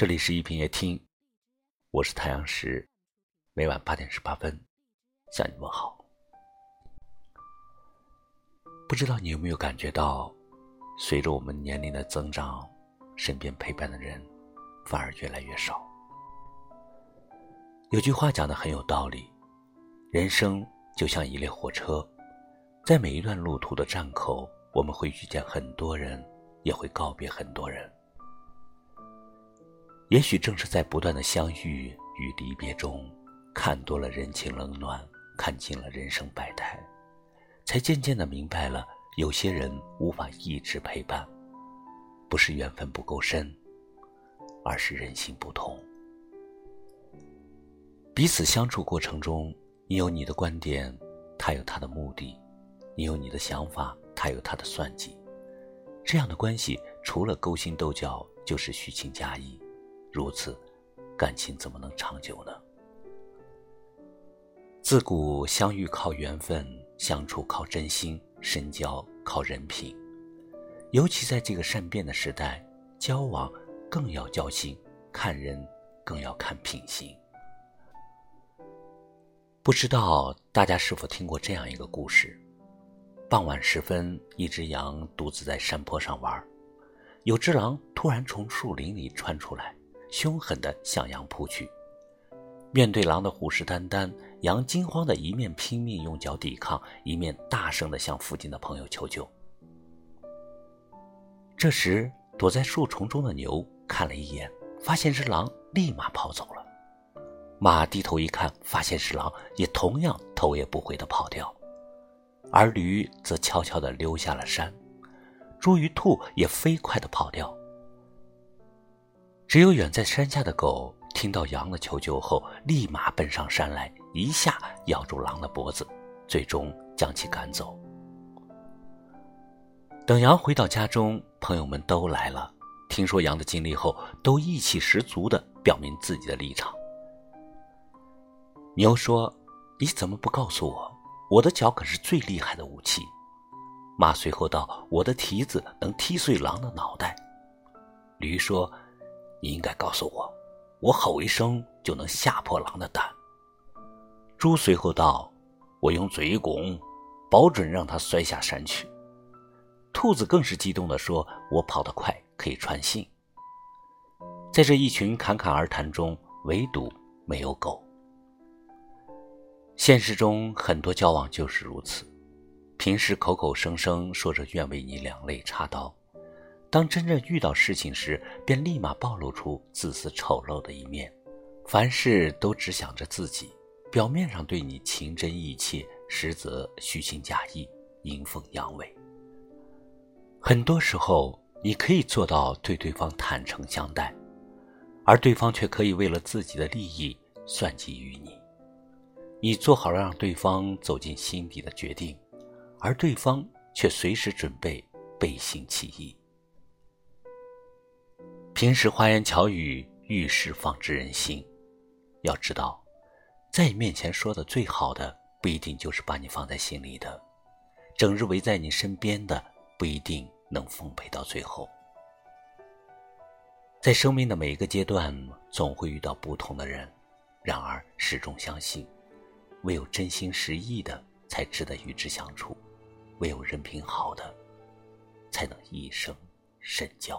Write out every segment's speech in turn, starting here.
这里是一品夜听，我是太阳石，每晚八点十八分向你问好。不知道你有没有感觉到，随着我们年龄的增长，身边陪伴的人反而越来越少。有句话讲的很有道理，人生就像一列火车，在每一段路途的站口，我们会遇见很多人，也会告别很多人。也许正是在不断的相遇与离别中，看多了人情冷暖，看尽了人生百态，才渐渐的明白了，有些人无法一直陪伴，不是缘分不够深，而是人心不同。彼此相处过程中，你有你的观点，他有他的目的，你有你的想法，他有他的算计，这样的关系除了勾心斗角，就是虚情假意。如此，感情怎么能长久呢？自古相遇靠缘分，相处靠真心，深交靠人品。尤其在这个善变的时代，交往更要交心，看人更要看品行。不知道大家是否听过这样一个故事：傍晚时分，一只羊独自在山坡上玩，有只狼突然从树林里窜出来。凶狠地向羊扑去，面对狼的虎视眈眈，羊惊慌的一面拼命用脚抵抗，一面大声地向附近的朋友求救。这时，躲在树丛中的牛看了一眼，发现是狼，立马跑走了。马低头一看，发现是狼，也同样头也不回地跑掉。而驴则悄悄地溜下了山，猪与兔也飞快地跑掉。只有远在山下的狗听到羊的求救后，立马奔上山来，一下咬住狼的脖子，最终将其赶走。等羊回到家中，朋友们都来了，听说羊的经历后，都意气十足的表明自己的立场。牛说：“你怎么不告诉我？我的脚可是最厉害的武器。”马随后道：“我的蹄子能踢碎狼的脑袋。”驴说。你应该告诉我，我吼一声就能吓破狼的胆。猪随后道：“我用嘴一拱，保准让他摔下山去。”兔子更是激动地说：“我跑得快，可以传信。”在这一群侃侃而谈中，唯独没有狗。现实中很多交往就是如此，平时口口声声说着愿为你两肋插刀。当真正遇到事情时，便立马暴露出自私丑陋的一面，凡事都只想着自己，表面上对你情真意切，实则虚情假意，阴奉阳违。很多时候，你可以做到对对方坦诚相待，而对方却可以为了自己的利益算计于你。你做好了让对方走进心底的决定，而对方却随时准备背信弃义。平时花言巧语，遇事方知人心。要知道，在你面前说的最好的，不一定就是把你放在心里的；整日围在你身边的，不一定能奉陪到最后。在生命的每一个阶段，总会遇到不同的人，然而始终相信，唯有真心实意的，才值得与之相处；唯有人品好的，才能一生深交。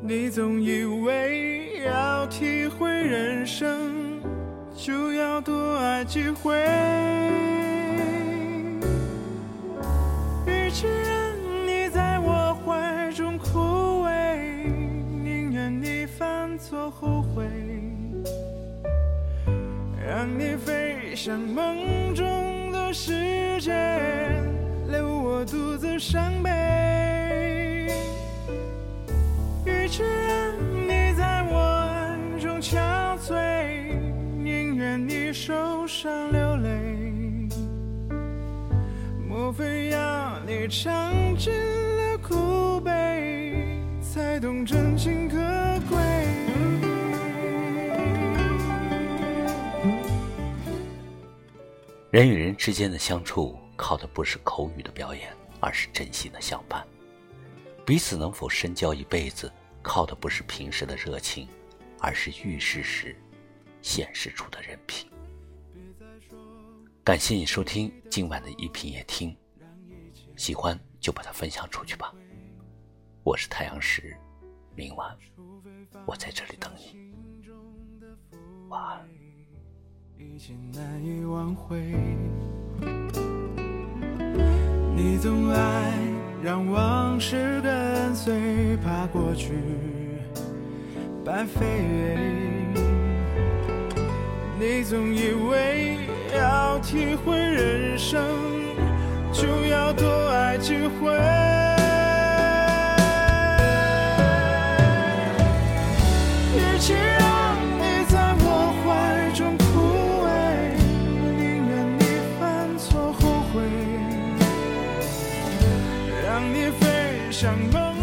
你总以为要体会人生，就要多爱几回。与其让你在我怀中枯萎，宁愿你犯错后悔，让你飞向梦中的世界，留我独自伤悲。是你在我暗中憔悴，宁愿你受伤流泪。莫非要你尝尽了苦悲，才懂真情可贵。人与人之间的相处，靠的不是口语的表演，而是真心的相伴，彼此能否深交一辈子？靠的不是平时的热情，而是遇事时显示出的人品。感谢你收听今晚的一品夜听，喜欢就把它分享出去吧。我是太阳石，明晚我在这里等你，晚安。你总爱让往事跟最怕过去白费你总以为要体会人生就要多爱几回与其让你在我怀中枯萎。宁愿你犯错后悔让你飞向梦。